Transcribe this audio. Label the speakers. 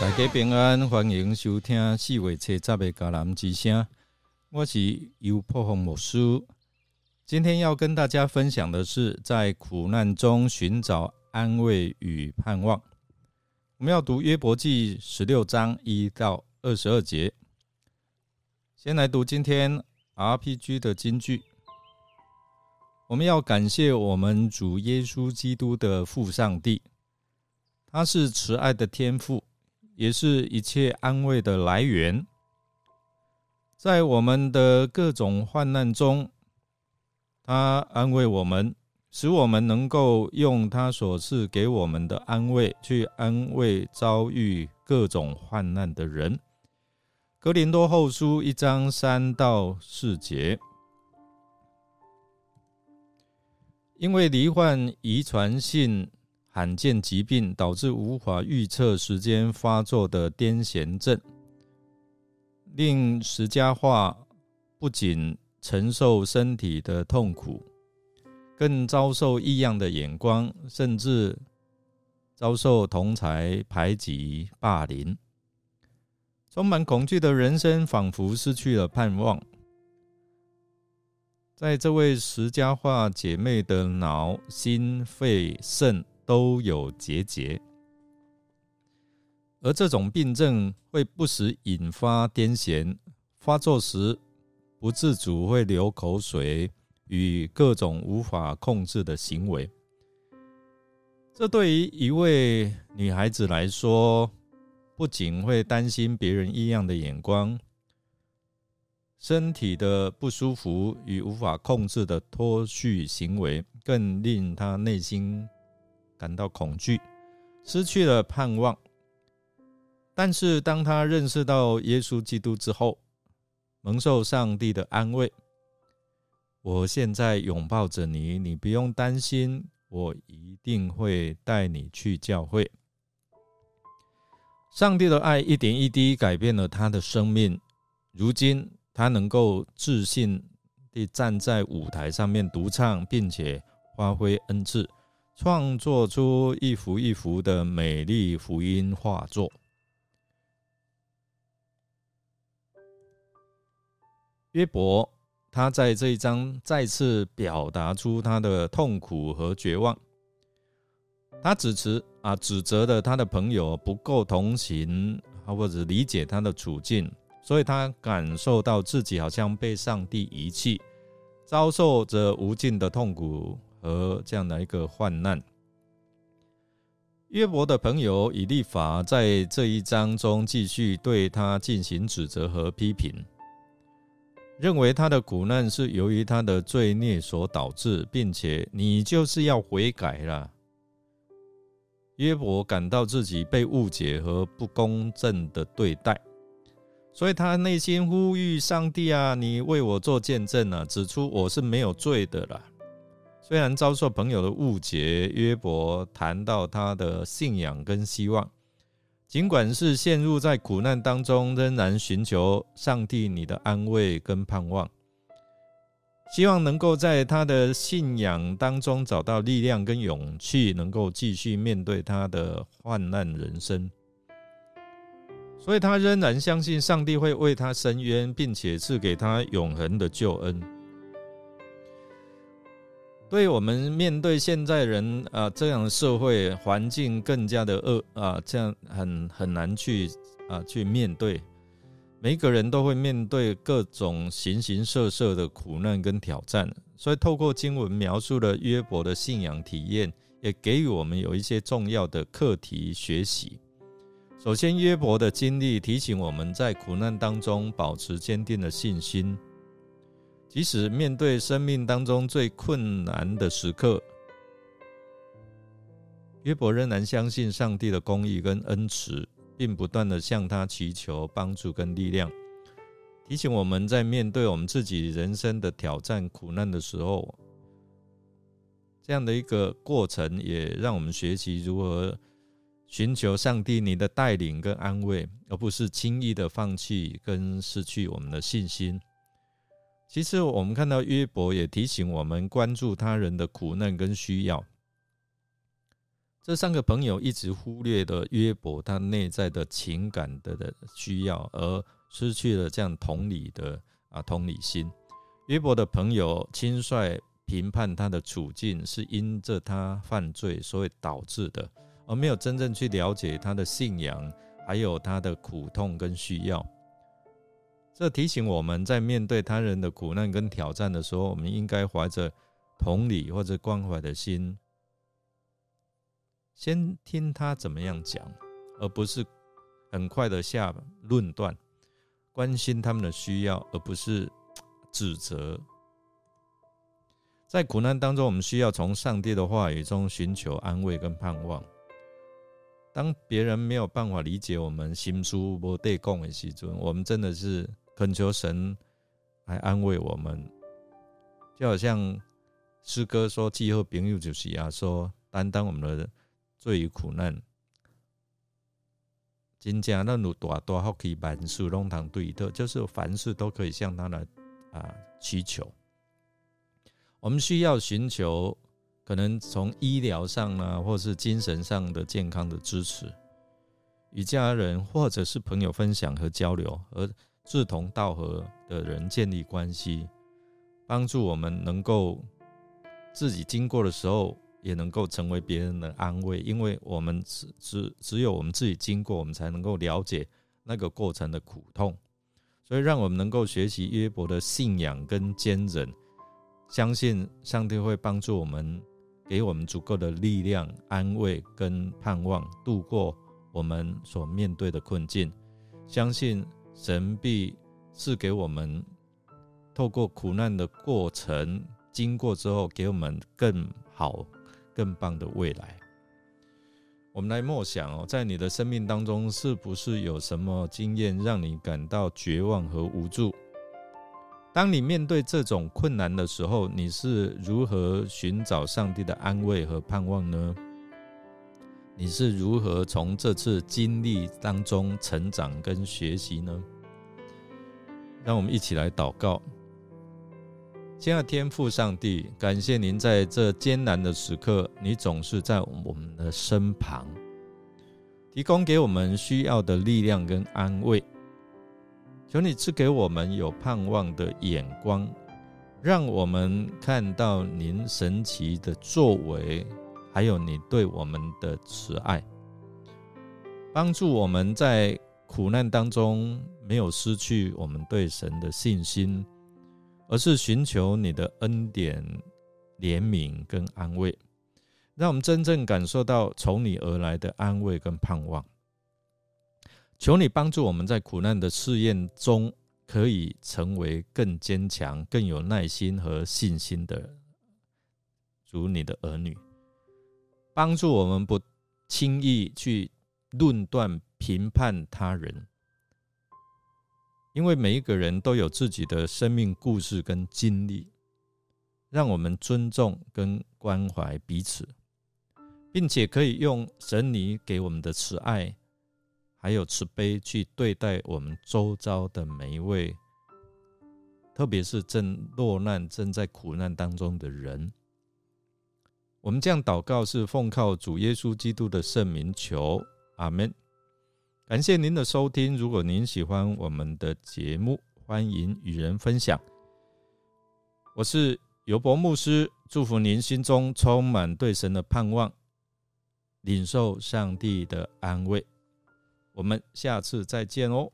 Speaker 1: 大家平安，欢迎收听四月七十的迦南之声。我是尤破红牧师。今天要跟大家分享的是，在苦难中寻找安慰与盼望。我们要读约伯记十六章一到二十二节。先来读今天 RPG 的金句。我们要感谢我们主耶稣基督的父上帝，他是慈爱的天父，也是一切安慰的来源。在我们的各种患难中，他安慰我们，使我们能够用他所赐给我们的安慰去安慰遭遇各种患难的人。格林多后书一章三到四节。因为罹患遗传性罕见疾病，导致无法预测时间发作的癫痫症，令石家化不仅承受身体的痛苦，更遭受异样的眼光，甚至遭受同才排挤霸凌。充满恐惧的人生，仿佛失去了盼望。在这位石家化姐妹的脑、心、肺、肾都有结节，而这种病症会不时引发癫痫，发作时不自主会流口水与各种无法控制的行为。这对于一位女孩子来说，不仅会担心别人异样的眼光。身体的不舒服与无法控制的脱序行为，更令她内心感到恐惧，失去了盼望。但是，当他认识到耶稣基督之后，蒙受上帝的安慰。我现在拥抱着你，你不用担心，我一定会带你去教会。上帝的爱一点一滴改变了他的生命，如今。他能够自信地站在舞台上面独唱，并且发挥恩赐，创作出一幅一幅的美丽福音画作。约伯，他在这一章再次表达出他的痛苦和绝望。他指责啊，指责的他的朋友不够同情啊，或者理解他的处境。所以他感受到自己好像被上帝遗弃，遭受着无尽的痛苦和这样的一个患难。约伯的朋友以利法在这一章中继续对他进行指责和批评，认为他的苦难是由于他的罪孽所导致，并且你就是要悔改了。约伯感到自己被误解和不公正的对待。所以他内心呼吁上帝啊，你为我做见证啊，指出我是没有罪的了。虽然遭受朋友的误解，约伯谈到他的信仰跟希望，尽管是陷入在苦难当中，仍然寻求上帝你的安慰跟盼望，希望能够在他的信仰当中找到力量跟勇气，能够继续面对他的患难人生。所以他仍然相信上帝会为他伸冤，并且赐给他永恒的救恩。对我们面对现在人啊这样的社会环境更加的恶啊，这样很很难去啊去面对。每个人都会面对各种形形色色的苦难跟挑战。所以透过经文描述了约伯的信仰体验，也给予我们有一些重要的课题学习。首先，约伯的经历提醒我们在苦难当中保持坚定的信心，即使面对生命当中最困难的时刻，约伯仍然相信上帝的公义跟恩慈，并不断的向他祈求帮助跟力量。提醒我们在面对我们自己人生的挑战、苦难的时候，这样的一个过程，也让我们学习如何。寻求上帝你的带领跟安慰，而不是轻易的放弃跟失去我们的信心。其实，我们看到约伯也提醒我们关注他人的苦难跟需要。这三个朋友一直忽略了约伯他内在的情感的的需要，而失去了这样同理的啊同理心。约伯的朋友轻率评判他的处境，是因着他犯罪所以导致的，而没有真正去了解他的信仰，还有他的苦痛跟需要。这提醒我们在面对他人的苦难跟挑战的时候，我们应该怀着同理或者关怀的心。先听他怎么样讲，而不是很快的下论断；关心他们的需要，而不是指责。在苦难当中，我们需要从上帝的话语中寻求安慰跟盼望。当别人没有办法理解我们心书无对共的时阵，我们真的是恳求神来安慰我们。就好像诗歌说：“季后朋友就是啊，说担当我们的。”罪与苦难，真正那有大大福气，万事拢通对的，就是凡事都可以向他来啊祈求。我们需要寻求可能从医疗上呢，或是精神上的健康的支持，与家人或者是朋友分享和交流，和志同道合的人建立关系，帮助我们能够自己经过的时候。也能够成为别人的安慰，因为我们只只只有我们自己经过，我们才能够了解那个过程的苦痛。所以，让我们能够学习约伯的信仰跟坚韧，相信上帝会帮助我们，给我们足够的力量、安慰跟盼望，度过我们所面对的困境。相信神必赐给我们，透过苦难的过程经过之后，给我们更好。更棒的未来，我们来默想哦，在你的生命当中，是不是有什么经验让你感到绝望和无助？当你面对这种困难的时候，你是如何寻找上帝的安慰和盼望呢？你是如何从这次经历当中成长跟学习呢？让我们一起来祷告。亲爱的天父上帝，感谢您在这艰难的时刻，你总是在我们的身旁，提供给我们需要的力量跟安慰。求你赐给我们有盼望的眼光，让我们看到您神奇的作为，还有你对我们的慈爱，帮助我们在苦难当中没有失去我们对神的信心。而是寻求你的恩典、怜悯跟安慰，让我们真正感受到从你而来的安慰跟盼望。求你帮助我们在苦难的试验中，可以成为更坚强、更有耐心和信心的主你的儿女，帮助我们不轻易去论断、评判他人。因为每一个人都有自己的生命故事跟经历，让我们尊重跟关怀彼此，并且可以用神你给我们的慈爱，还有慈悲去对待我们周遭的每一位，特别是正落难、正在苦难当中的人。我们这样祷告是奉靠主耶稣基督的圣名求，阿门。感谢您的收听。如果您喜欢我们的节目，欢迎与人分享。我是尤博牧师，祝福您心中充满对神的盼望，领受上帝的安慰。我们下次再见哦。